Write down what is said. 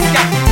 Yeah.